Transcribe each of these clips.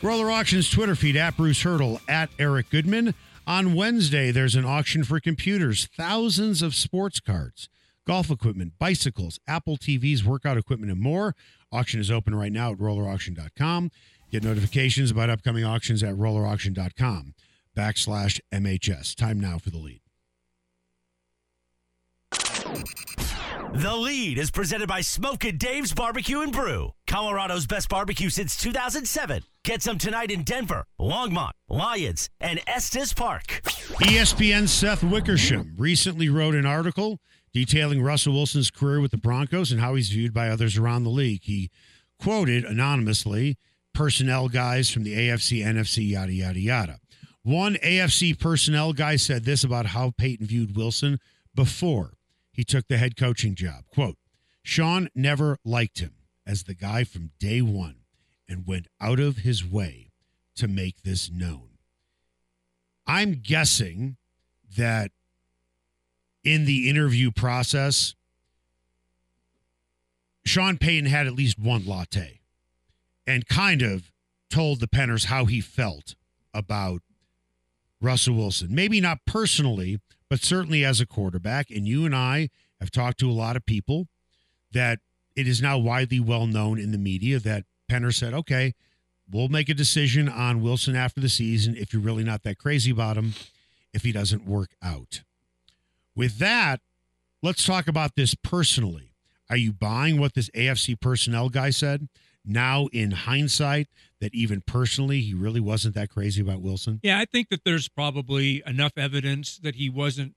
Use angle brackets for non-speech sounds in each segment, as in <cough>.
Roller Auctions Twitter feed at Bruce Hurdle at Eric Goodman. On Wednesday, there's an auction for computers, thousands of sports cards, golf equipment, bicycles, Apple TVs, workout equipment, and more. Auction is open right now at rollerauction.com. Get notifications about upcoming auctions at rollerauction.com backslash MHS. Time now for the lead. The lead is presented by Smokin' Dave's Barbecue and Brew, Colorado's best barbecue since 2007. Get some tonight in Denver, Longmont, Lyons, and Estes Park. ESPN's Seth Wickersham recently wrote an article detailing Russell Wilson's career with the Broncos and how he's viewed by others around the league. He quoted anonymously personnel guys from the AFC, NFC, yada, yada, yada. One AFC personnel guy said this about how Payton viewed Wilson before he took the head coaching job. Quote, Sean never liked him as the guy from day one and went out of his way to make this known. I'm guessing that in the interview process, Sean Payton had at least one latte and kind of told the Penners how he felt about Russell Wilson. Maybe not personally, but certainly as a quarterback. And you and I have talked to a lot of people that it is now widely well known in the media that Penner said, okay, we'll make a decision on Wilson after the season if you're really not that crazy about him, if he doesn't work out. With that, let's talk about this personally. Are you buying what this AFC personnel guy said? Now, in hindsight, that even personally, he really wasn't that crazy about Wilson? Yeah, I think that there's probably enough evidence that he wasn't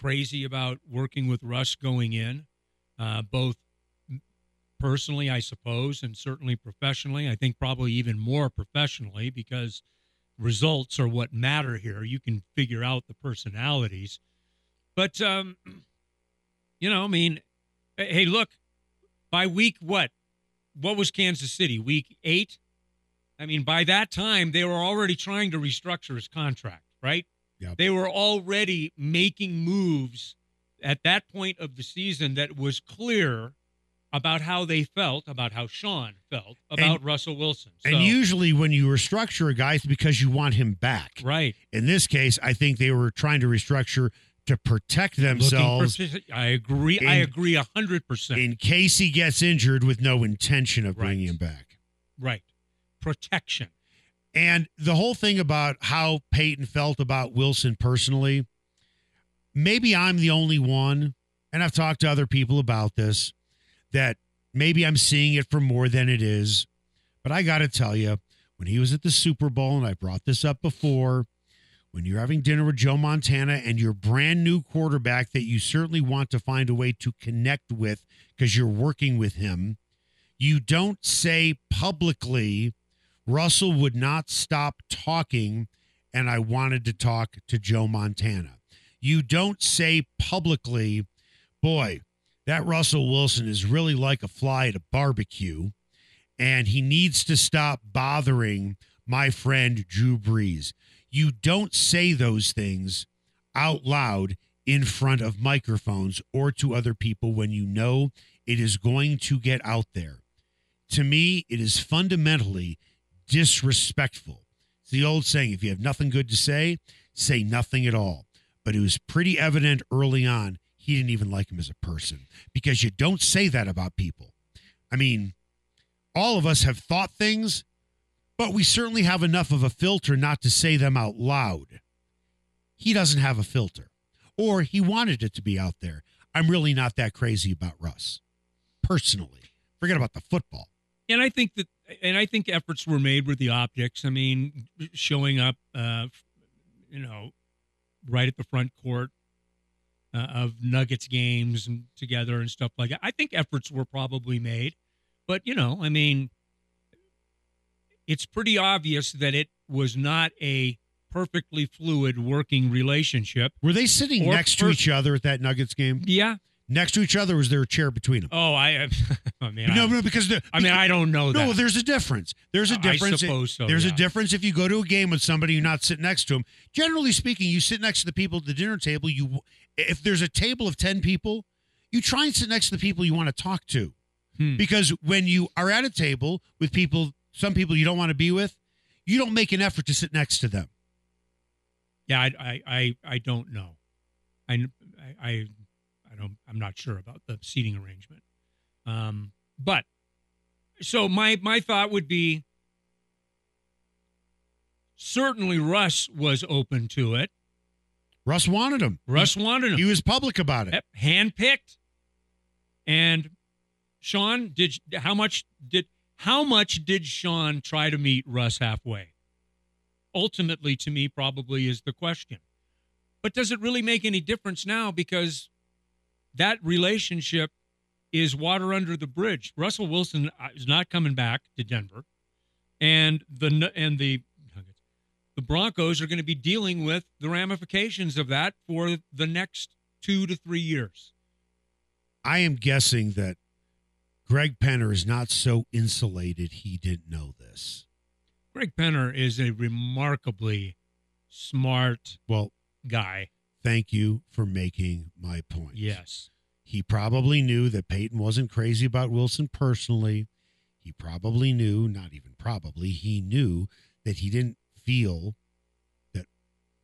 crazy about working with Russ going in, uh, both personally, I suppose, and certainly professionally. I think probably even more professionally because results are what matter here. You can figure out the personalities. But, um, <clears throat> you know, I mean, hey, look, by week what? What was Kansas City? Week eight? I mean, by that time, they were already trying to restructure his contract, right? Yep. They were already making moves at that point of the season that was clear about how they felt, about how Sean felt about And- Russell Wilson. So, And usually, when you restructure a guy, it's because you want him back. right. In this case, I think they were trying to restructure to protect themselves for- I agree. I agree a hundred percent. in case he gets injured with no intention of Right. bringing him back. Right. Protection. And the whole thing about how Payton felt about Wilson personally, maybe I'm the only one, and I've talked to other people about this, that maybe I'm seeing it for more than it is. But I got to tell you, when he was at the Super Bowl, and I brought this up before, when you're having dinner with Joe Montana and your brand new quarterback that you certainly want to find a way to connect with because you're working with him, you don't say publicly, Russell would not stop talking, and I wanted to talk to Joe Montana. You don't say publicly, boy, that Russell Wilson is really like a fly at a barbecue, and he needs to stop bothering my friend Drew Brees. You don't say those things out loud in front of microphones or to other people when you know it is going to get out there. To me, it is fundamentally disrespectful. It's the old saying if you have nothing good to say, say nothing at all. But it was pretty evident early on he didn't even like him as a person because you don't say that about people. I mean, all of us have thought things, but we certainly have enough of a filter not to say them out loud. He doesn't have a filter, or he wanted it to be out there. I'm really not that crazy about Russ, personally. Forget about the football. And I think that, and I think efforts were made with the optics. I mean, showing up, uh, you know, right at the front court uh, of Nuggets games and together and stuff like that. I think efforts were probably made, but you know, I mean, it's pretty obvious that it was not a perfectly fluid working relationship. Were they sitting Or next to each other at that Nuggets game? Yeah. Next to each other, was there a chair between them? Oh, I. <laughs> I mean, no, I, no, because the, I mean, I don't know that. no, there's a difference. There's a difference. I suppose so, There's yeah. a difference if you go to a game with somebody you're not sitting next to them. Generally speaking, you sit next to the people at the dinner table. You, if there's a table of ten people, you try and sit next to the people you want to talk to, Hmm. because when you are at a table with people, some people you don't want to be with, you don't make an effort to sit next to them. Yeah, I, I, I, I don't know. I, I, I don't. I'm not sure about the seating arrangement. Um, but so my my thought would be certainly Russ was open to it. Russ wanted him. Russ wanted him. He was public about it. Yep, handpicked. And Sean, did how much did how much did Sean try to meet Russ halfway? Ultimately, to me, probably is the question. But does it really make any difference now? Because that relationship is water under the bridge. Russell Wilson uh, is not coming back to Denver, and the and the the Broncos are going to be dealing with the ramifications of that for the next two to three years. I am guessing that Greg Penner is not so insulated he didn't know this. Greg Penner is a remarkably smart Well, guy. thank you for making my point. Yes. He probably knew that Payton wasn't crazy about Wilson personally. He probably knew, not even probably, he knew that he didn't feel that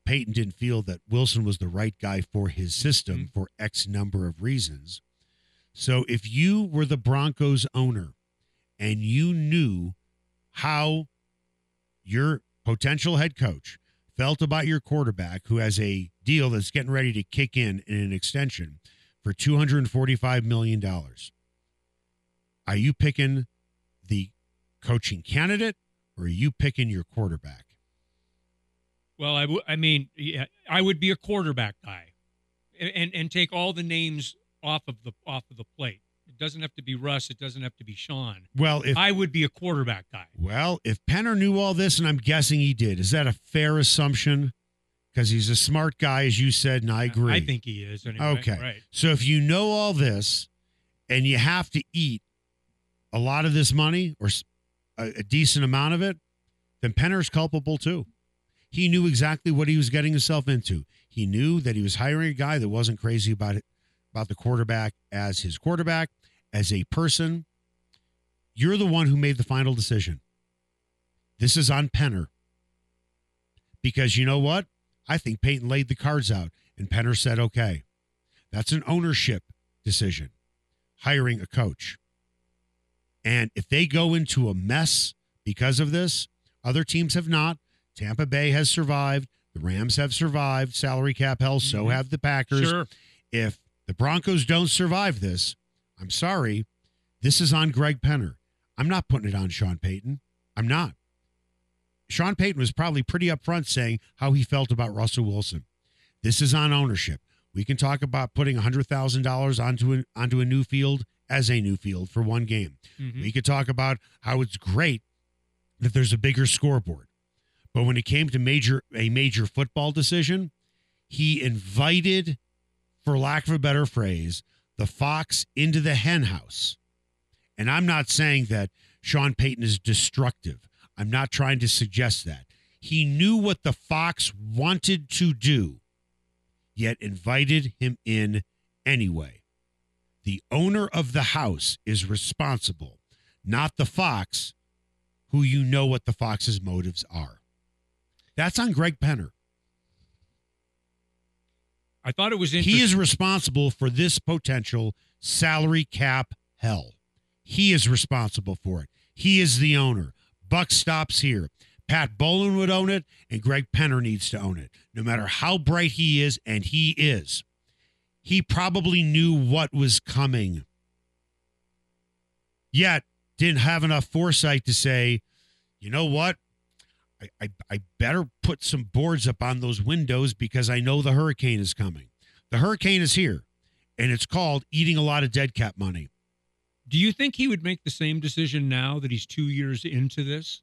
Payton didn't feel that Wilson was the right guy for his system Mhm. for X number of reasons. So if you were the Broncos owner and you knew how your potential head coach felt about your quarterback who has a deal that's getting ready to kick in in an extension for $245 million. Are you picking the coaching candidate or are you picking your quarterback? Well, I, w- I mean, yeah, I would be a quarterback guy, and, and and take all the names off of the off of the plate. It doesn't have to be Russ. It doesn't have to be Sean. Well, if I would be a quarterback guy. well, if Penner knew all this and I'm guessing he did, is that a fair assumption? Because he's a smart guy, as you said, and I agree. I think he is. Anyway. Okay. Right. So if you know all this and you have to eat a lot of this money or a decent amount of it, then Penner's culpable too. He knew exactly what he was getting himself into. He knew that he was hiring a guy that wasn't crazy about it, about the quarterback as his quarterback, as a person. You're the one who made the final decision. This is on Penner. Because you know what? I think Payton laid the cards out and Penner said, okay. That's an ownership decision, hiring a coach. And if they go into a mess because of this, other teams have not. Tampa Bay has survived. The Rams have survived salary cap hell. So Mhm. have the Packers. Sure. If the Broncos don't survive this, I'm sorry. This is on Greg Penner. I'm not putting it on Sean Payton. I'm not. Sean Payton was probably pretty upfront saying how he felt about Russell Wilson. This is on ownership. We can talk about putting $100,000 onto onto a new field as a new field for one game. Mhm. We could talk about how it's great that there's a bigger scoreboard. But when it came to major a major football decision, he invited, for lack of a better phrase, the fox into the hen house. And I'm not saying that Sean Payton is destructive. I'm not trying to suggest that. He knew what the fox wanted to do, yet invited him in anyway. The owner of the house is responsible, not the fox, who you know what the fox's motives are. That's on Greg Penner. I thought it was He is responsible for this potential salary cap hell. He is responsible for it. He is the owner. Buck stops here. Pat Bowlen would own it, and Greg Penner needs to own it, no matter how bright he is, and he is. He probably knew what was coming, yet didn't have enough foresight to say, you know what? I, I, better put some boards up on those windows because I know the hurricane is coming. The hurricane is here, and it's called eating a lot of dead cap money. Do you think he would make the same decision now that he's two years into this?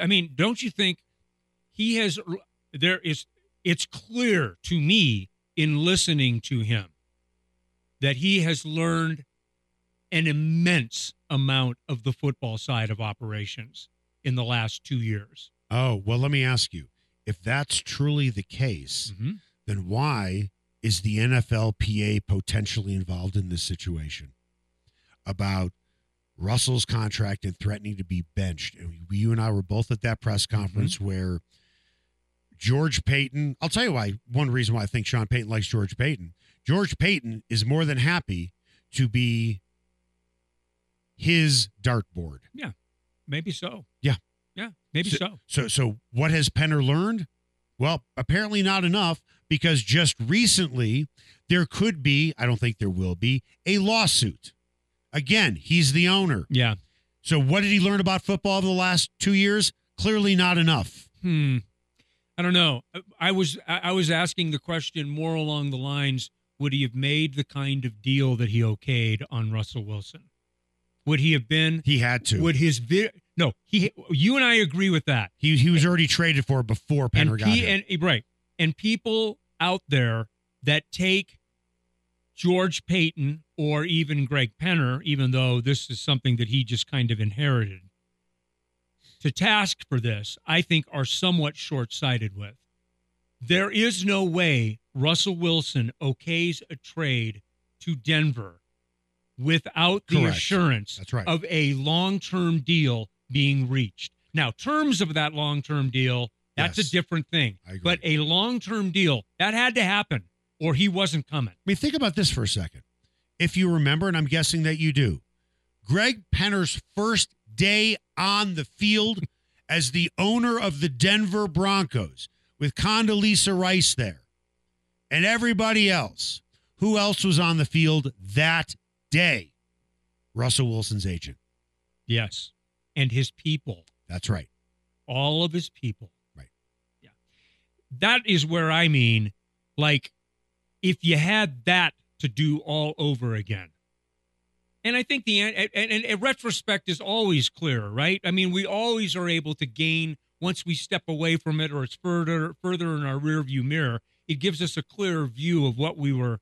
I mean, don't you think he has? There is. It's clear to me in listening to him that he has learned an immense amount of the football side of operations in the last two years. Oh, well, let me ask you if that's truly the case, Mm-hmm. then why is the NFLPA potentially involved in this situation about Russell's contract and threatening to be benched. And you and I were both at that press conference where George Paton, I'll tell you why, one reason why I think Sean Payton likes George Paton. George Paton is more than happy to be his dartboard. Maybe so. Yeah. Yeah. Maybe so. So so what has Penner learned? Well, apparently not enough because just recently there could be, I don't think there will be, a lawsuit. Again, he's the owner. Yeah. So what did he learn about football over the last 2 years? Clearly not enough. Hmm. I don't know. I was I I was asking the question more along the lines: Would he have made the kind of deal that he okayed on Russell Wilson? Would he have been? He had to. Would his vi- no? He you and I agree with that. he he was already traded for before Penner and, got pe- here. and eh, right and people out there that take George Paton or even Greg Penner, even though this is something that he just kind of inherited, to task for this, I think are somewhat short sighted with. There is no way Russell Wilson okays a trade to Denver without the Correct. assurance That's right. of a long term deal being reached. Now, terms of that long term deal, that's Yes. a different thing. But a long term deal, that had to happen or he wasn't coming. I mean, think about this for a second. If you remember, and I'm guessing that you do, Greg Penner's first day on the field <laughs> as the owner of the Denver Broncos with Condoleezza Rice there and everybody else. Who else was on the field that day? Russell Wilson's agent. Yes. And his people, That's right. all of his people. Right. Yeah. That is where I mean, like, if you had that to do all over again. And I think the and, and, and retrospect is always clearer, right? I mean, we always are able to gain once we step away from it, or it's further further in our rearview mirror. It gives us a clearer view of what we were,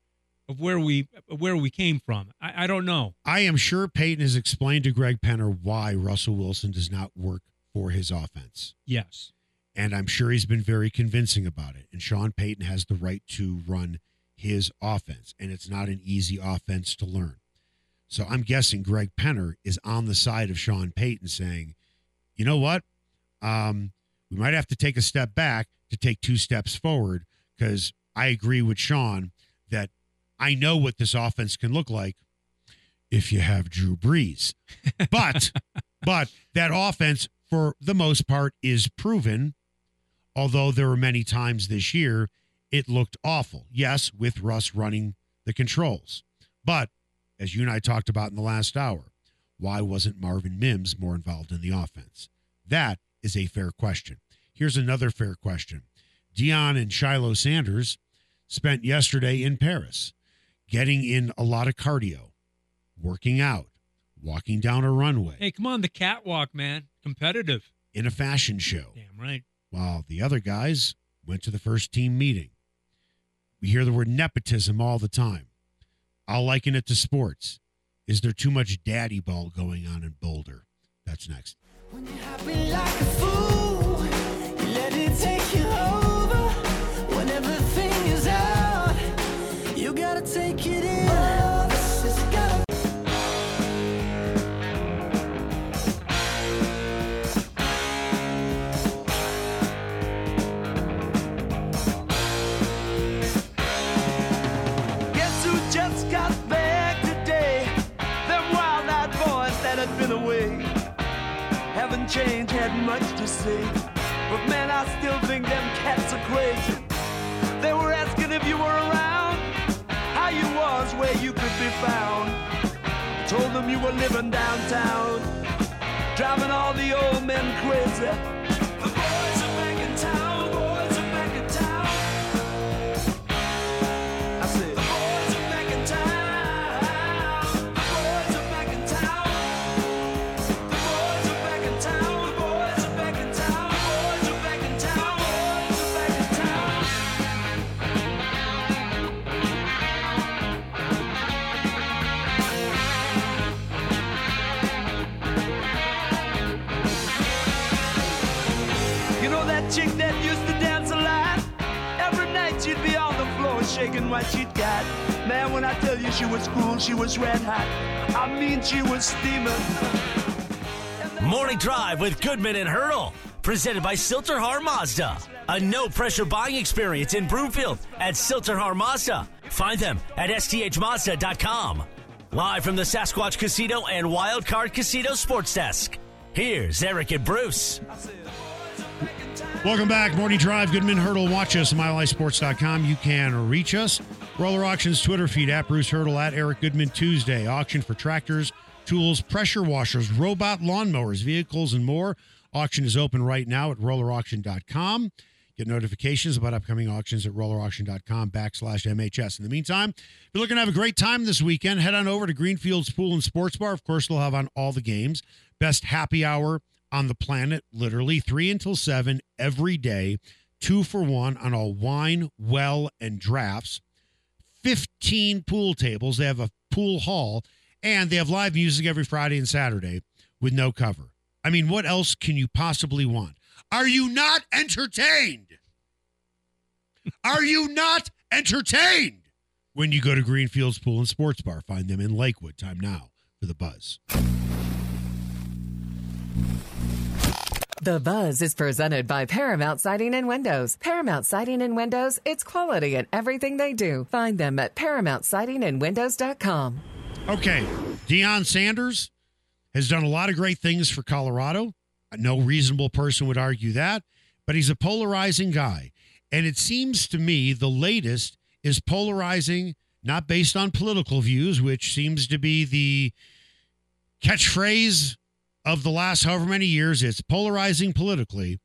of where we where we came from. I, I don't know. I am sure Payton has explained to Greg Penner why Russell Wilson does not work for his offense. Yes, And I'm sure he's been very convincing about it. And Sean Payton has the right to run his offense. And it's not an easy offense to learn. So I'm guessing Greg Penner is on the side of Sean Payton saying, you know what? Um, we might have to take a step back to take two steps forward because I agree with Sean that I know what this offense can look like if you have Drew Brees. But <laughs> but that offense for the most part is proven although there were many times this year it looked awful. Yes, with Russ running the controls. But as you and I talked about in the last hour, why wasn't Marvin Mims more involved in the offense? That is a fair question. Here's another fair question. Deion and Shilo Sanders spent yesterday in Paris getting in a lot of cardio, working out, walking down a runway Hey, come on, the catwalk, man. Competitive. in a fashion show. Damn right. while the other guys went to the first team meeting. We hear the word nepotism all the time. I'll liken it to sports. Is there too much daddy ball going on in Boulder? That's next. Shaking what she'd got. Man, when I tell you she was cool, she was red hot. I mean, she was steaming. Morning Drive with Goodman and Hurdle. Presented by Sill-TerHar Mazda. A no pressure buying experience in Broomfield at Sill-TerHar Mazda. Find them at sthmazda.com. Live from the Sasquatch Casino and Wildcard Casino Sports Desk. Here's Eric and Bruce. Welcome back. Morning Drive, Goodman Hurdle. Watch us at MileHighSports.com. You can reach us. Roller Auctions Twitter feed at Bruce Hurdle at Eric Goodman Tuesday. Auction for tractors, tools, pressure washers, robot lawnmowers, vehicles, and more. Auction is open right now at rollerauction.com. Get notifications about upcoming auctions at rollerauction.com backslash MHS. In the meantime, if you're looking to have a great time this weekend, head on over to Greenfield's Pool and Sports Bar. Of course, they'll have on all the games. Best happy hour on the planet, literally three until seven every day, two for one on all wine, well, and drafts. 15 pool tables. They have a pool hall, and they have live music every Friday and Saturday with no cover. I mean, what else can you possibly want? Are you not entertained? Are you not entertained? When you go to Greenfields Pool and Sports Bar, find them in Lakewood. Time now for the buzz. The Buzz is presented by Paramount Siding and Windows. Paramount Siding and Windows, it's quality in everything they do. Find them at ParamountSidingAndWindows.com. Okay, Deion Sanders has done a lot of great things for Colorado. No reasonable person would argue that, but he's a polarizing guy. And it seems to me the latest is polarizing, not based on political views, which seems to be the catchphrase of the last however many years. It's polarizing politically,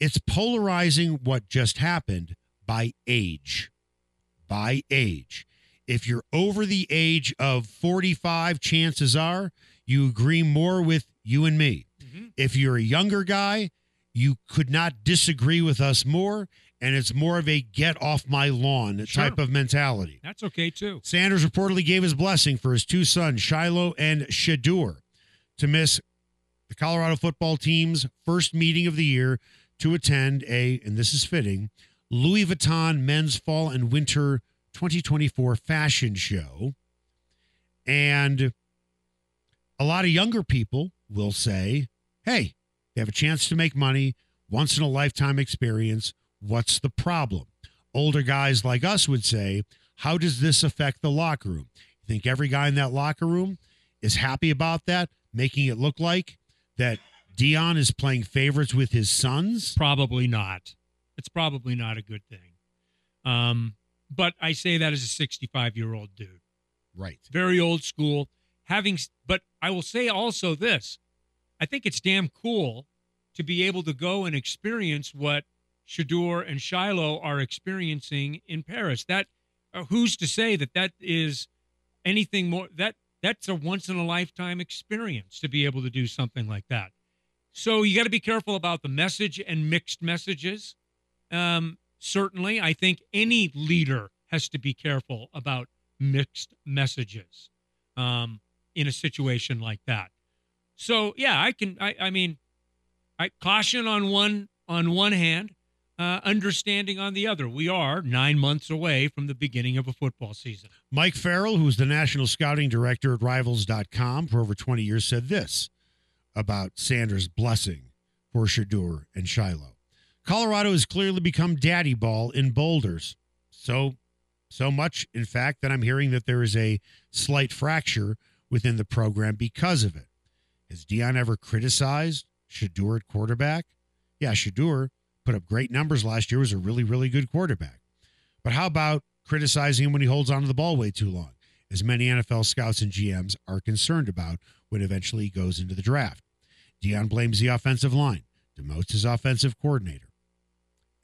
it's polarizing what just happened by age. By age. If you're over the age of 45, chances are you agree more with you and me. Mm-hmm. If you're a younger guy, you could not disagree with us more. And it's more of a get off my lawn Sure. type of mentality. That's okay too. Sanders reportedly gave his blessing for his two sons, Shilo and Shedeur, to miss the Colorado football team's first meeting of the year to attend a, and this is fitting, Louis Vuitton men's fall and winter 2024 fashion show. And a lot of younger people will say, hey, they have a chance to make money, once in a lifetime experience. What's the problem? Older guys like us would say, how does this affect the locker room? You think every guy in that locker room is happy about that, making it look like that Deion is playing favorites with his sons? Probably not. It's probably not a good thing. Um, but I say that as a 65 year old dude, Right. very old school. Having, but I will say also this: I think it's damn cool to be able to go and experience what Shedeur and Shilo are experiencing in Paris. That uh, who's to say that that is anything more that that's a once in a lifetime experience to be able to do something like that. So you got to be careful about the message and mixed messages. Um, certainly, I think any leader has to be careful about mixed messages um, in a situation like that. So yeah, I can. I, I mean, I caution on one on one hand, uh, understanding on the other. We are nine months away from the beginning of a football season. Mike Farrell, who's the national scouting director at rivals.com for over 20 years, said this about Sanders' blessing for Shedeur and Shilo. Colorado has clearly become daddy ball in boulders. So so much, in fact, that I'm hearing that there is a slight fracture within the program because of it. Has Deion ever criticized Shedeur at quarterback? Yeah, Shedeur put up great numbers last year, was a really, really good quarterback. But how about criticizing him when he holds onto the ball way too long, as many NFL scouts and GMs are concerned about when eventually he goes into the draft? Deion blames the offensive line, demotes his offensive coordinator.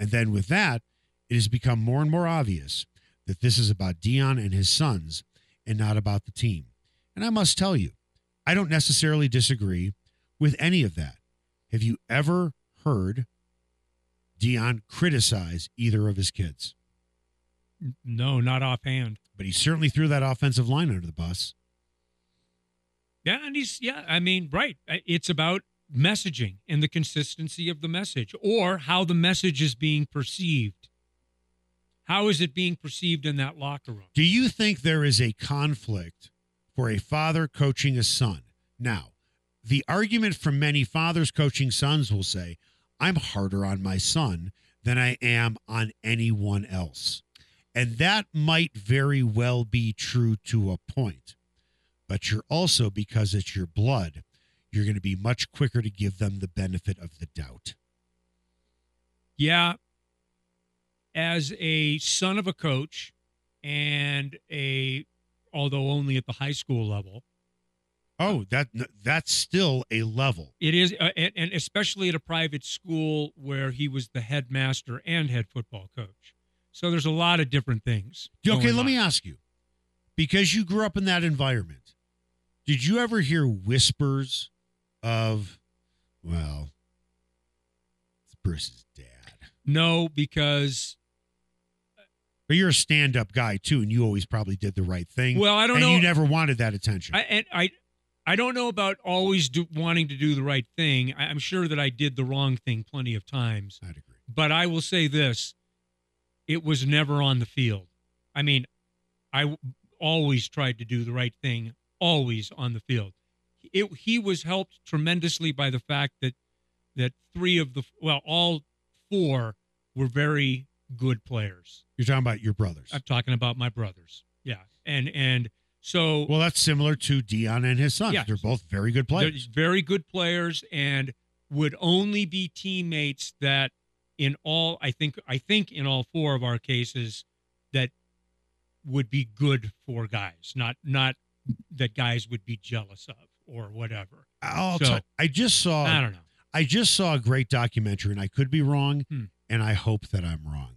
And then with that, it has become more and more obvious that this is about Deion and his sons and not about the team. And I must tell you, I don't necessarily disagree with any of that. Have you ever heard Deion criticize either of his kids? No, not offhand. But he certainly threw that offensive line under the bus. Yeah, and he's yeah. I mean, right. It's about messaging and the consistency of the message, or how the message is being perceived. How is it being perceived in that locker room? Do you think there is a conflict for a father coaching a son? Now, the argument from many fathers coaching sons will say, I'm harder on my son than I am on anyone else. And that might very well be true to a point. But you're also, because it's your blood, you're going to be much quicker to give them the benefit of the doubt. Yeah. As a son of a coach and a, although only at the high school level, Oh, that that's still a level. it is, uh, and, and especially at a private school where he was the headmaster and head football coach. So there's a lot of different things. Okay, let on. me ask you, because you grew up in that environment, did you ever hear whispers of, well, it's Bruce's dad? No, because But you're a stand-up guy too, and you always probably did the right thing. Well, I don't and know. you never wanted that attention. I and I I don't know about always do, wanting to do the right thing. I, I'm sure that I did the wrong thing plenty of times. I'd agree. But I will say this: it was never on the field. I mean, I w- always tried to do the right thing, always on the field. It, he was helped tremendously by the fact that that three of the well, all four were very good players. You're talking about your brothers. I'm talking about my brothers. Yeah, and and so well, that's similar to Deion and his son. Yeah. They're both very good They're players. very good players and would only be teammates that in all I think I think in all four of our cases that would be good for guys, not not that guys would be jealous of or whatever. I'll So- I just saw. I don't know. I just saw a great documentary, and I could be wrong, Hmm. and I hope that I'm wrong.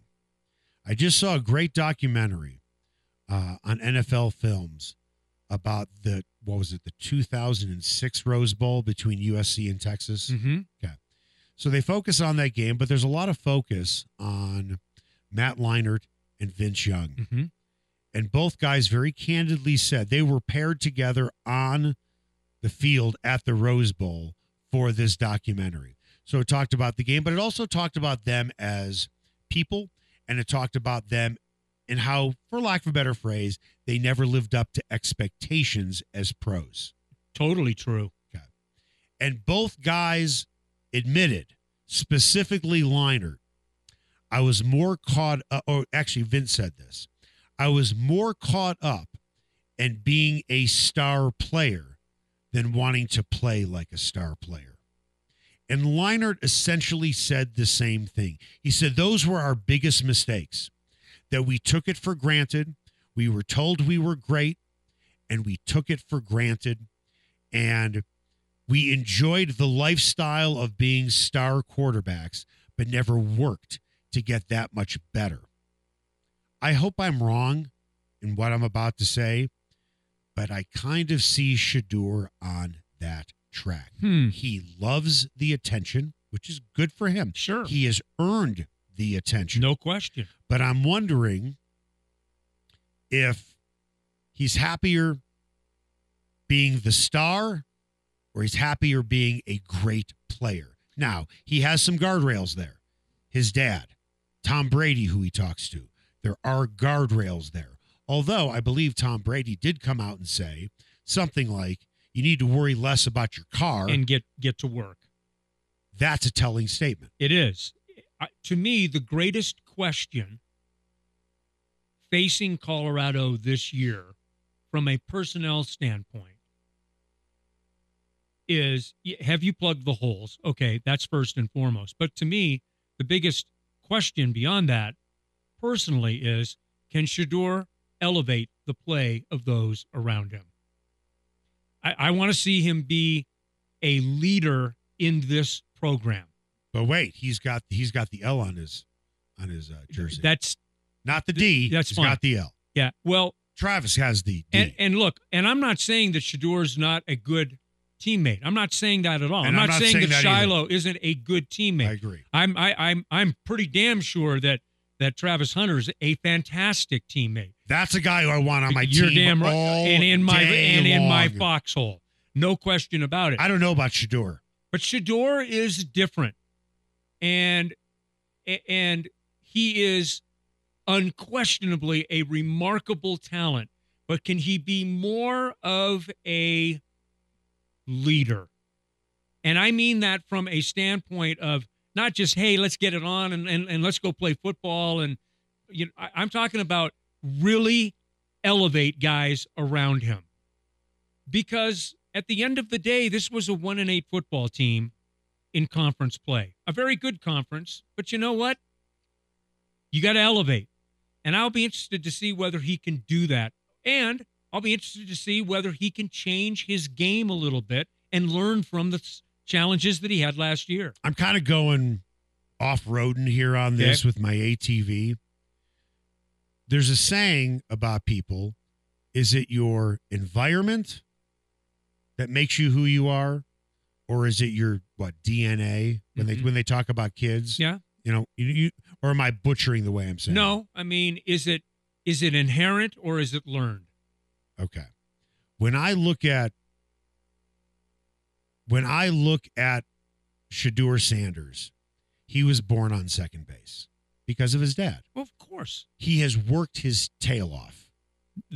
I just saw a great documentary uh, on NFL films about the what was it, the 2006 Rose Bowl between USC and Texas. Mm-hmm. So they focus on that game, but there's a lot of focus on Matt Leinart and Vince Young. Mm-hmm. And both guys very candidly said they were paired together on the field at the Rose Bowl for this documentary. So it talked about the game, but it also talked about them as people and it talked about them and how, for lack of a better phrase, they never lived up to expectations as pros. Totally true. And both guys admitted, specifically Leinart, I was more caught up, or actually, Vince said this I was more caught up in being a star player than wanting to play like a star player. And Leinart essentially said the same thing. He said those were our biggest mistakes, that we took it for granted. We were told we were great, and we took it for granted. And we enjoyed the lifestyle of being star quarterbacks, but never worked to get that much better. I hope I'm wrong in what I'm about to say, but I kind of see Shedeur on that track. Hmm. He loves the attention, which is good for him. Sure. He has earned the attention. No question. But I'm wondering if he's happier being the star or he's happier being a great player. Now, he has some guardrails there. His dad, Tom Brady, who he talks to, there are guardrails there. Although I believe Tom Brady did come out and say something like, you need to worry less about your car. And get get to work. That's a telling statement. It is. To me, the greatest question facing Colorado this year from a personnel standpoint is have you plugged the holes? Okay, that's first and foremost. But to me, the biggest question beyond that, personally, is can Shedeur elevate the play of those around him? I, I want to see him be a leader in this program. But wait, he's got he's got the L on his on his uh, jersey. That's Not the D. That's he's fine. got the L. yeah. Well, Travis has the D. and and look, and I'm not saying that Shedeur's not a good teammate. I'm not saying that at all. I'm I'm not, not saying, saying that, that either. Shilo isn't a good teammate. I agree. I'm I, I'm I'm pretty damn sure that that Travis Hunter is a fantastic teammate. That's a guy who I want on my You're team damn right. all and in my and in my foxhole, no question about it. I don't know about Shedeur. But Shedeur is different, and and he is unquestionably a remarkable talent, but can he be more of a leader? And I mean that from a standpoint of not just, hey, let's get it on and, and, and let's go play football. And you know, I, I'm talking about really elevate guys around him. Because at the end of the day, this was a one and eight football team in conference play. A very good conference, but you know what? You got to elevate. And I'll be interested to see whether he can do that. And I'll be interested to see whether he can change his game a little bit and learn from the challenges that he had last year. I'm kind of going off roading here on this Okay. with my ATV. There's a saying about people is it your environment that makes you who you are or is it your what DNA when they Mhm. when they talk about kids Yeah. you know you, you or am I butchering the way I'm saying it? No, I mean, is it is it inherent or is it learned? Okay. When I look at when I look at Shedeur Sanders, he was born on second base because of his dad. Well, of course, He has worked his tail off.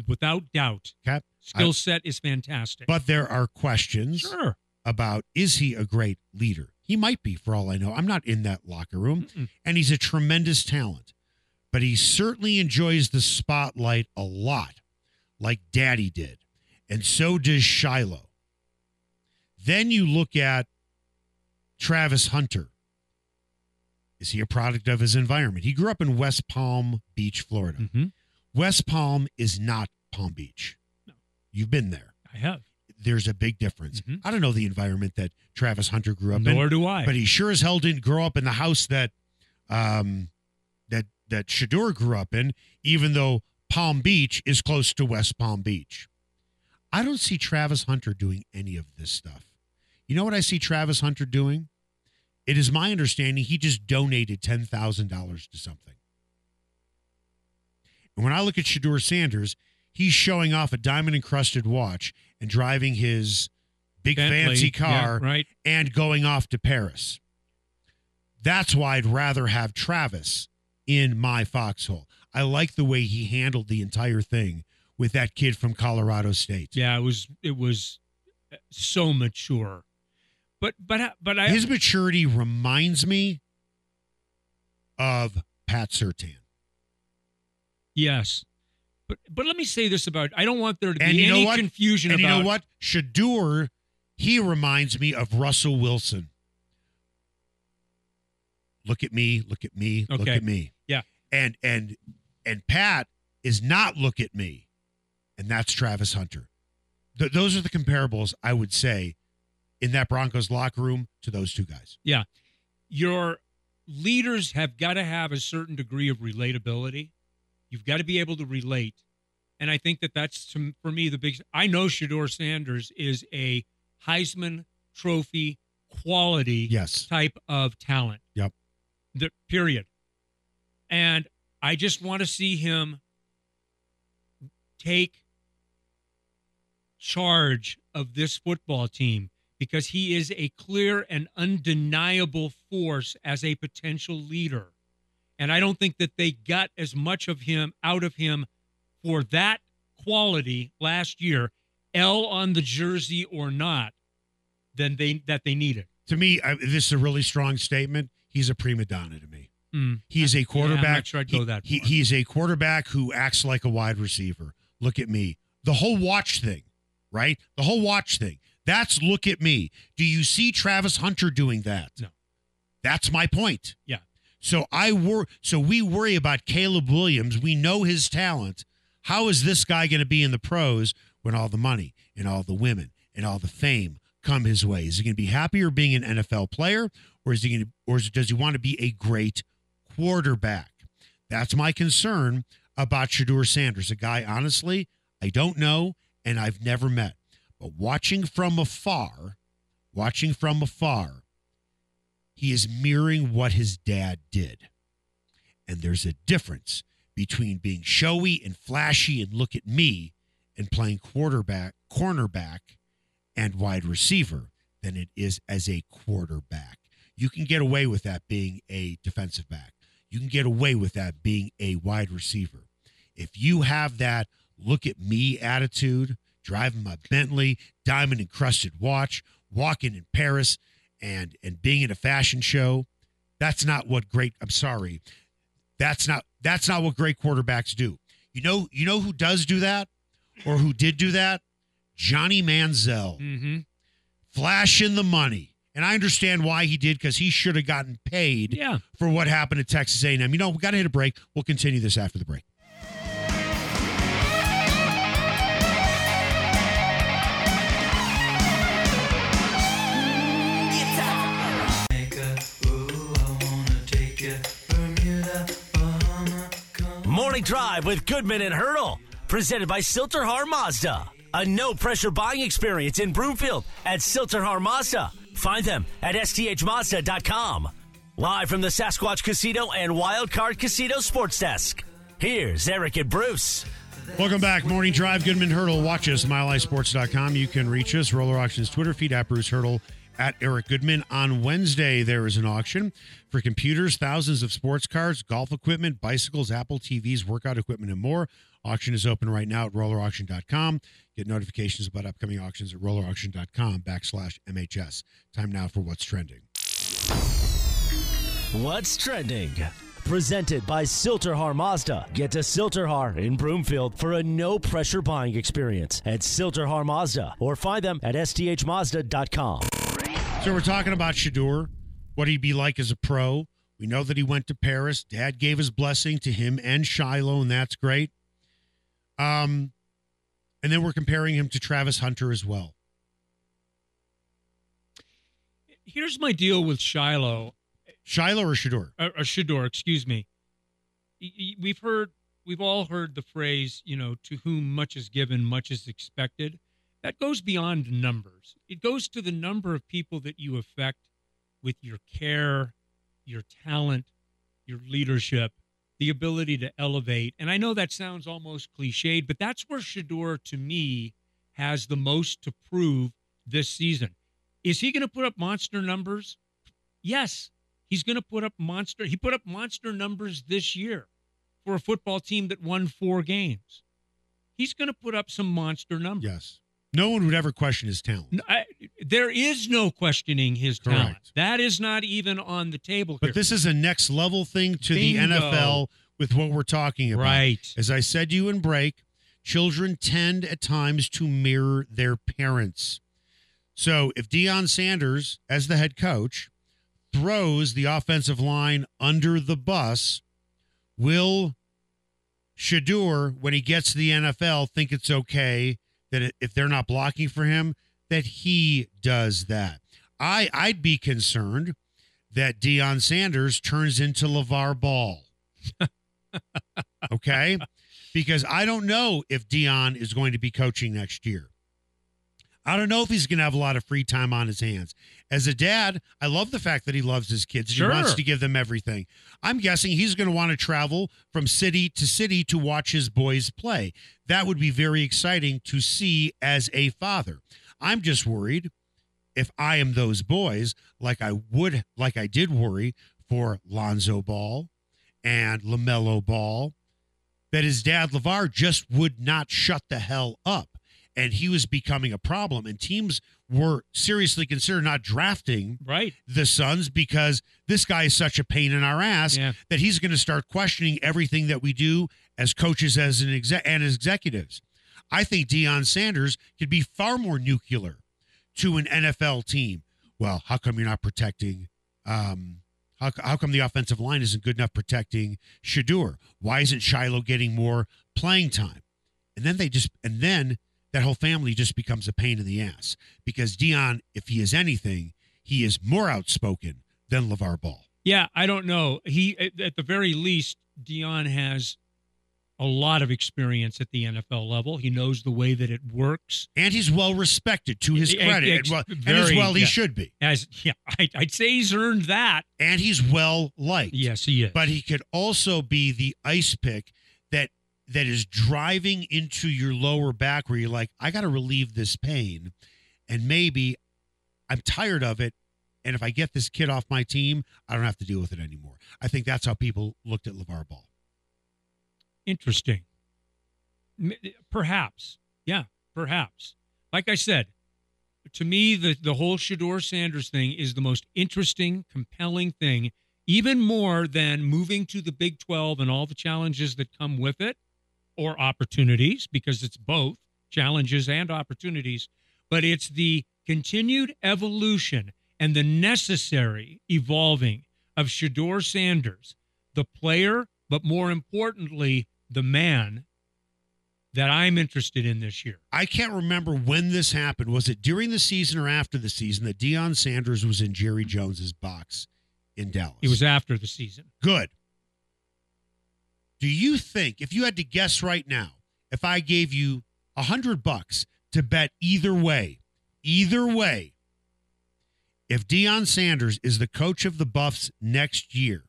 without doubt. Okay. Skill set is fantastic. But there are questions sure, about is he a great leader? He might be for all I know. I'm not in that locker room Mm-mm. and he's a tremendous talent. But he certainly enjoys the spotlight a lot, like Daddy did. And so does Shilo. Then you look at Travis Hunter. Is he a product of his environment? He grew up in West Palm Beach, Florida. Mhm. West Palm is not Palm Beach. No. You've been there. I have. There's a big difference. Mhm. I don't know the environment that Travis Hunter grew up in Nor do I. but he sure as hell didn't grow up in the house that um that that Shedeur grew up in, even though Palm Beach is close to West Palm Beach. I don't see Travis Hunter doing any of this stuff. You know what I see Travis Hunter doing? It is my understanding he just donated ten thousand dollars to something. And when I look at Shedeur Sanders, he's showing off a diamond encrusted watch and driving his big Bentley, fancy yeah, car right? and going off to Paris. That's why I'd rather have Travis in my foxhole. I like the way he handled the entire thing with that kid from Colorado State. Yeah, it was it was uh, so mature. But but but I His maturity reminds me of Pat Surtain. yes. But but let me say this about I don't want there to be And you know any confusion And you about know what? Shedeur, he reminds me of Russell Wilson. Look at me, look at me, look at me. Yeah. And and and Pat is not look at me. And that's Travis Hunter. Th- those are the comparables I would say in that Broncos locker room to those two guys. Yeah. Your leaders have got to have a certain degree of relatability. You've got to be able to relate. And I think that that's for me the big. I know Shedeur Sanders is a Heisman Trophy quality Yes. type of talent. Yep. The period. And I just want to see him take charge of this football team because he is a clear and undeniable force as a potential leader. And I don't think that they got as much of him out of him for that quality last year, L on the jersey or not, than they that they needed. To me, I, this is a really strong statement. He's a prima donna to me. Mm. He is a Yeah, quarterback. I'm not sure I'd he, go that he, far. he's a quarterback who acts like a wide receiver. Look at me. The whole watch thing, right? The whole watch thing. That's look at me. Do you see Travis Hunter doing that? No. That's my point. Yeah. So I wor- so we worry about Caleb Williams. We know his talent. How is this guy going to be in the pros when all the money and all the women and all the fame come his way? Is he going to be happier being an NFL player, or is he going to, or is, does he want to be a great quarterback? That's my concern about Shedeur Sanders, a guy honestly I don't know and I've never met, but watching from afar, watching from afar, he is mirroring what his dad did. And there's a difference between being showy and flashy and look at me and playing quarterback, cornerback, and wide receiver than it is as a quarterback. You can get away with that being a defensive back. you can get away with that being a wide receiver. If you have that look at me attitude, driving my Bentley, diamond encrusted watch, walking in Paris, and and being in a fashion show, that's not what great. I'm sorry, that's not that's not what great quarterbacks do. You know, you know who does do that, or who did do that? Johnny Manziel, Mm-hmm. flashing the money. And I understand why he did because he should have gotten paid Yeah. for what happened at Texas A&M. You know, we got to hit a break. We'll continue this after the break. Morning Drive with Goodman and Hurdle, presented by Sill-TerHar Mazda. A no pressure buying experience in Broomfield at Sill-TerHar Mazda. Find them at sthmazda.com. Live from the Sasquatch Casino and Wildcard Casino Sports Desk. Here's Eric and Bruce. Welcome back. Morning Drive, Goodman Hurdle. Watch us, milehighsports.com. You can reach us. Roller Auctions Twitter feed at Bruce Hurdle at Eric Goodman. On Wednesday, there is an auction for computers, thousands of sports cars, golf equipment, bicycles, Apple TVs, workout equipment, and more. Auction is open right now at rollerauction.com. Get notifications about upcoming auctions at rollerauction.com backslash MHS. Time now for what's trending. What's trending? Presented by Sill-TerHar Mazda. Get to Sill-TerHar in Broomfield for a no pressure buying experience at Sill-TerHar Mazda or find them at sthmazda.com. So we're talking about Shedeur, what he'd be like as a pro. We know that he went to Paris. Dad gave his blessing to him and Shilo, and that's great. Um, and then we're comparing him to Travis Hunter as well. Here's my deal with Shilo. Shilo or Shedeur? or, or Shedeur, excuse me. We've heard, we've all heard the phrase, you know, to whom much is given, much is expected. That goes beyond numbers. It goes to the number of people that you affect with your care, your talent, your leadership, the ability to elevate. And I know that sounds almost cliched, but that's where Shedeur, to me, has the most to prove this season. Is he going to put up monster numbers? Yes, he's going to put up monster. He put up monster numbers this year for a football team that won four games. He's going to put up some monster numbers. Yes. No one would ever question his talent. N- I- there is no questioning his talent. Correct. That is not even on the table. But this is a next level thing to Bingo. the NFL with what we're talking about. right. As I said to you in break, children tend at times to mirror their parents. So if Deion Sanders, as the head coach, throws the offensive line under the bus, will Shedeur, when he gets to the NFL, think it's okay that if they're not blocking for him, that he does that? I I'd be concerned that Deion Sanders turns into LeVar Ball. okay? Because I don't know if Deion is going to be coaching next year. I don't know if he's going to have a lot of free time on his hands. As a dad, I love the fact that he loves his kids. Sure. He wants to give them everything. I'm guessing he's going to want to travel from city to city to watch his boys play. That would be very exciting to see as a father. I'm just worried if I am those boys, like I would, like I did worry for Lonzo Ball and LaMelo Ball, that his dad, LeVar, just would not shut the hell up. And he was becoming a problem. And teams were seriously considering not drafting Right. the Suns because this guy is such a pain in our ass Yeah. that he's going to start questioning everything that we do as coaches as an exec and as executives. I think Deion Sanders could be far more nuclear to an NFL team. Well, how come you're not protecting? Um, how, how come the offensive line isn't good enough protecting Shedeur? Why isn't Shilo getting more playing time? And then they just and then that whole family just becomes a pain in the ass because Deion, if he is anything, he is more outspoken than LeVar Ball. Yeah, I don't know. He at the very least, Deion has a lot of experience at the NFL level. He knows the way that it works. And he's well respected to his credit. ex- well, and as well he yeah. should be. As yeah, I, I'd say he's earned that. And he's well liked. Yes, he is. But he could also be the ice pick that that is driving into your lower back where you're like, I gotta relieve this pain. And maybe I'm tired of it. And if I get this kid off my team, I don't have to deal with it anymore. I think that's how people looked at LeVar Ball. Interesting. Perhaps. Yeah, perhaps. Like I said, to me, the, the whole Shedeur Sanders thing is the most interesting, compelling thing, even more than moving to the Big 12 and all the challenges that come with it, or opportunities, because it's both challenges and opportunities. But it's the continued evolution and the necessary evolving of Shedeur Sanders, the player, but more importantly, the man that I'm interested in this year. I can't remember when this happened. Was it during the season or after the season that Deion Sanders was in Jerry Jones's box in Dallas? It was after the season. good. Do you think if you had to guess right now, if I gave you a hundred bucks to bet either way, either way, if Deion Sanders is the coach of the Buffs next year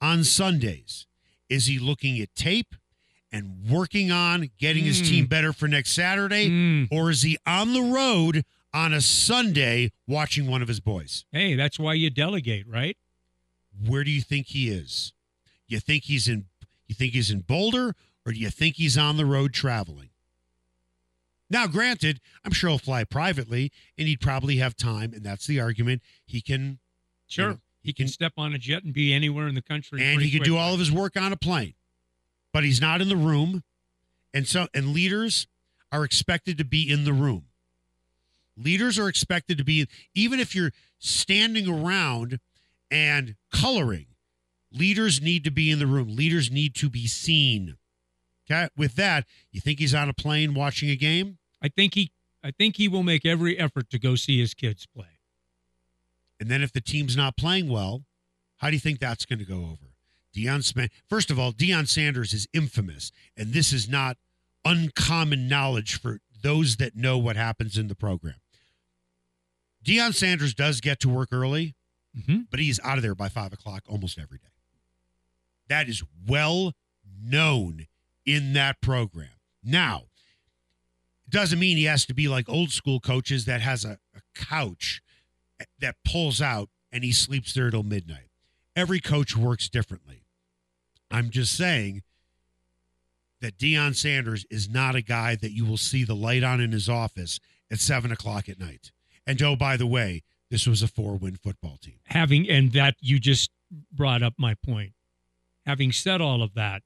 on Sundays, is he looking at tape and working on getting his Mm. team better for next Saturday? Mm. Or is he on the road on a Sunday watching one of his boys? Hey, that's why you delegate, right? Where do you think he is? You think he's in you think he's in Boulder or do you think he's on the road traveling? Now, granted, I'm sure he'll fly privately and he'd probably have time, and that's the argument. He can Sure. you know, he can step on a jet and be anywhere in the country. and he could do all of his work on a plane. But he's not in the room. And so and leaders are expected to be in the room. Leaders are expected to be even if you're standing around and coloring, leaders need to be in the room. Leaders need to be seen. Okay? With that, you think he's on a plane watching a game? I think he I think he will make every effort to go see his kids play. And then if the team's not playing well, how do you think that's going to go over? Deion Smith. First of all, Deion Sanders is infamous, and this is not uncommon knowledge for those that know what happens in the program. Deion Sanders does get to work early, Mhm. but he's out of there by five o'clock almost every day. That is well known in that program. Now, it doesn't mean he has to be like old school coaches that has a, a couch that pulls out and he sleeps there till midnight. Every coach works differently. I'm just saying that Deion Sanders is not a guy that you will see the light on in his office at seven o'clock at night. And oh, by the way, this was a four win football team. Having and that you just brought up my point. Having said all of that,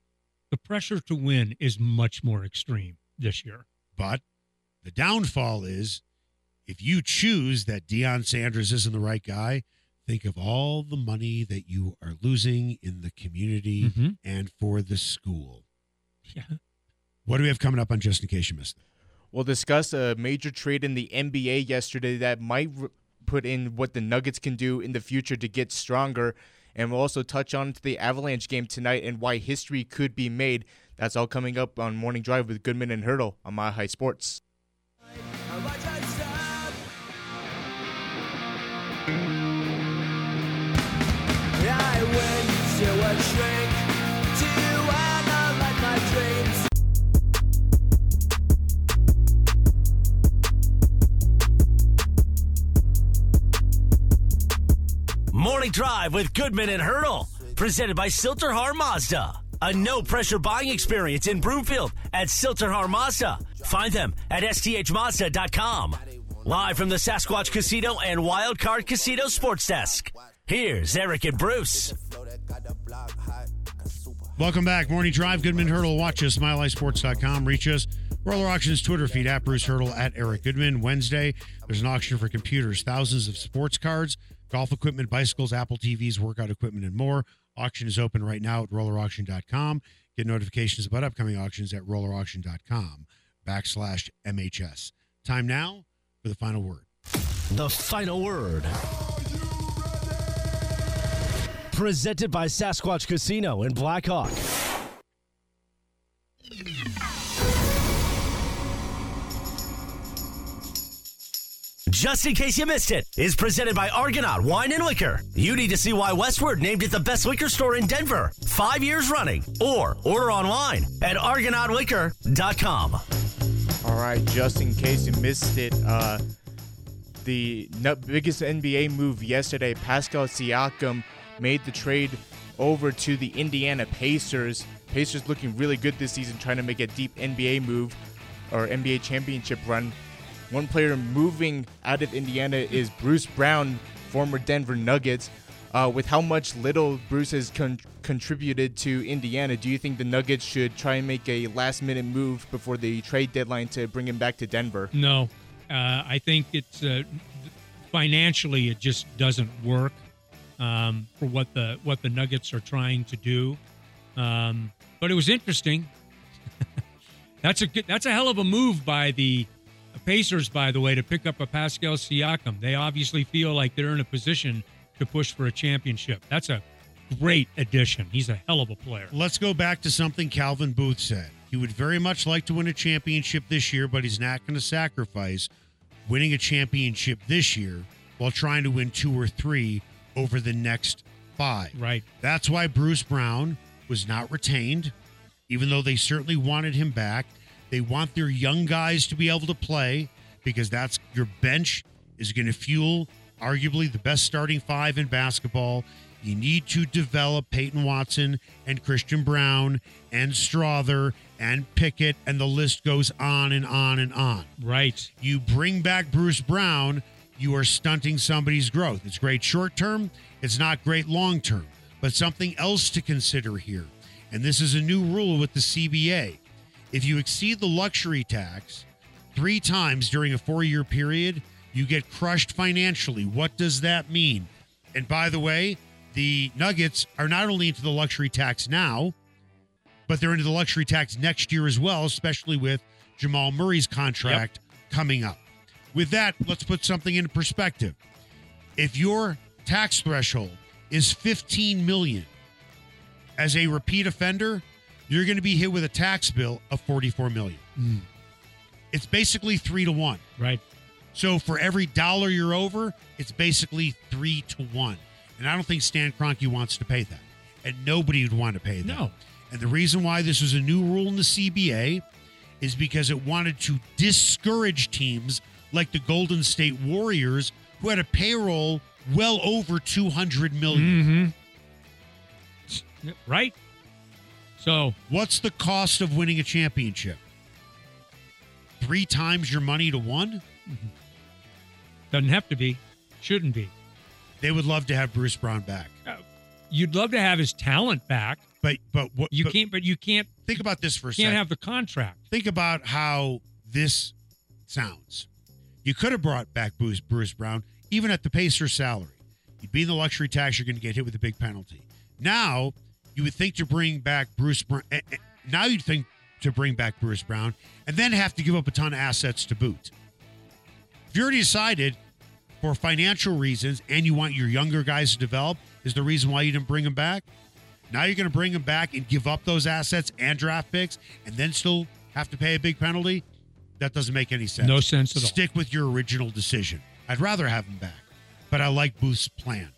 the pressure to win is much more extreme this year. But the downfall is if you choose that Deion Sanders isn't the right guy, think of all the money that you are losing in the community Mhm. and for the school. Yeah. What do we have coming up on just in case you missed it? We'll discuss a major trade in the NBA yesterday that might put in what the Nuggets can do in the future to get stronger. And we'll also touch on to the Avalanche game tonight and why history could be made. That's all coming up on Morning Drive with Goodman and Hurdle on Mile High Sports. Morning Drive with Goodman and Hurdle. Presented by Sill-TerHar Mazda. A no pressure buying experience in Broomfield at Sill-TerHar Mazda. Find them at sthmazda.com. Live from the Sasquatch Casino and Wildcard Casino Sports Desk. Here's Eric and Bruce. Welcome back. Morning Drive. Goodman Hurdle. Watch us, MileHighSports.com. Reach us. Roller Auctions Twitter feed at Bruce Hurdle at Eric Goodman. Wednesday, there's an auction for computers, thousands of sports cards, golf equipment, bicycles, Apple TVs, workout equipment, and more. Auction is open right now at rollerauction.com. Get notifications about upcoming auctions at rollerauction.com backslash MHS. Time now for the final word. The final word. Presented by Sasquatch Casino in Blackhawk. Just in case you missed it, is presented by Argonaut Wine and Liquor. You need to see why Westword named it the best liquor store in Denver, five years running, or order online at argonautliquor.com. All right, just in case you missed it, uh, the biggest NBA move yesterday, Pascal Siakam made the trade over to the Indiana Pacers. Pacers looking really good this season, trying to make a deep NBA move or NBA championship run. One player moving out of Indiana is Bruce Brown, former Denver Nuggets. Uh, with how much little Bruce has con- contributed to Indiana, do you think the Nuggets should try and make a last minute move before the trade deadline to bring him back to Denver? No, uh, I think it's uh, financially it just doesn't work um, for what the what the Nuggets are trying to do. Um, but it was interesting. <laughs> that's a good, that's a hell of a move by the Pacers, by the way, to pick up a Pascal Siakam. They obviously feel like they're in a position to push for a championship. That's a great addition. He's a hell of a player. Let's go back to something Calvin Booth said. He would very much like to win a championship this year, but he's not going to sacrifice winning a championship this year while trying to win two or three over the next five. Right. That's why Bruce Brown was not retained, even though they certainly wanted him back. They want their young guys to be able to play because that's your bench is going to fuel arguably the best starting five in basketball. You need to develop Peyton Watson and Christian Braun and Strawther and Pickett, and the list goes on and on and on. Right. You bring back Bruce Brown, you are stunting somebody's growth. It's great short term, it's not great long term. But something else to consider here, and this is a new rule with the CBA. If you exceed the luxury tax three times during a four year period, you get crushed financially. What does that mean? And by the way, the Nuggets are not only into the luxury tax now, but they're into the luxury tax next year as well, especially with Jamal Murray's contract coming up. With that, let's put something into perspective. If your tax threshold is 15 million as a repeat offender, you're going to be hit with a tax bill of 44 million. Mm. It's basically 3 to 1. Right. So for every dollar you're over, it's basically 3 to 1. And I don't think Stan Kroenke wants to pay that. And nobody would want to pay that. No. And the reason why this was a new rule in the CBA is because it wanted to discourage teams like the Golden State Warriors, who had a payroll well over 200 million. Mm-hmm. Right. So What's the cost of winning a championship? Three times your money to one? Doesn't have to be, shouldn't be. They would love to have Bruce Brown back. You'd love to have his talent back. But but what You but can't, but you can't think about this for a second. can't have the contract. think about how this sounds. You could have brought back Bruce, Bruce Brown, even at the Pacers salary. You'd be in the luxury tax, you're going to get hit with a big penalty. Now, you would think to bring back Bruce Brown. eh, eh, Now you'd think to bring back Bruce Brown and then have to give up a ton of assets to boot. If you're decided for financial reasons and you want your younger guys to develop, is the reason why you didn't bring them back. Now you're going to bring them back and give up those assets and draft picks and then still have to pay a big penalty? That doesn't make any sense. No sense at all. Stick with your original decision. I'd rather have him back, but I like Booth's plan.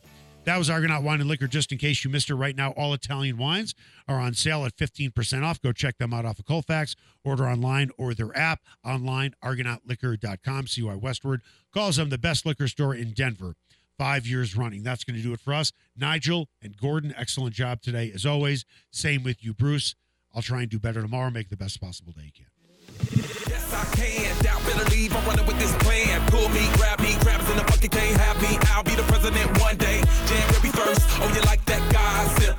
That was Argonaut Wine and Liquor. Just in case you missed it, right now all Italian wines are on sale at 15% off. Go check them out off of Colfax. Order online or their app online, argonautliquor.com, CY Westword. Calls them the best liquor store in Denver five years running. That's going to do it for us. Nigel and Gordon, excellent job today, as always. Same with you, Bruce. I'll try and do better tomorrow, make the best possible day you can. Yes, I can. Doubt, better leave. I'm running with this plan. Pull me, grab me, crabs in the bucket can't have me. I'll be the president one day. January 1st. Oh, you like that gossip?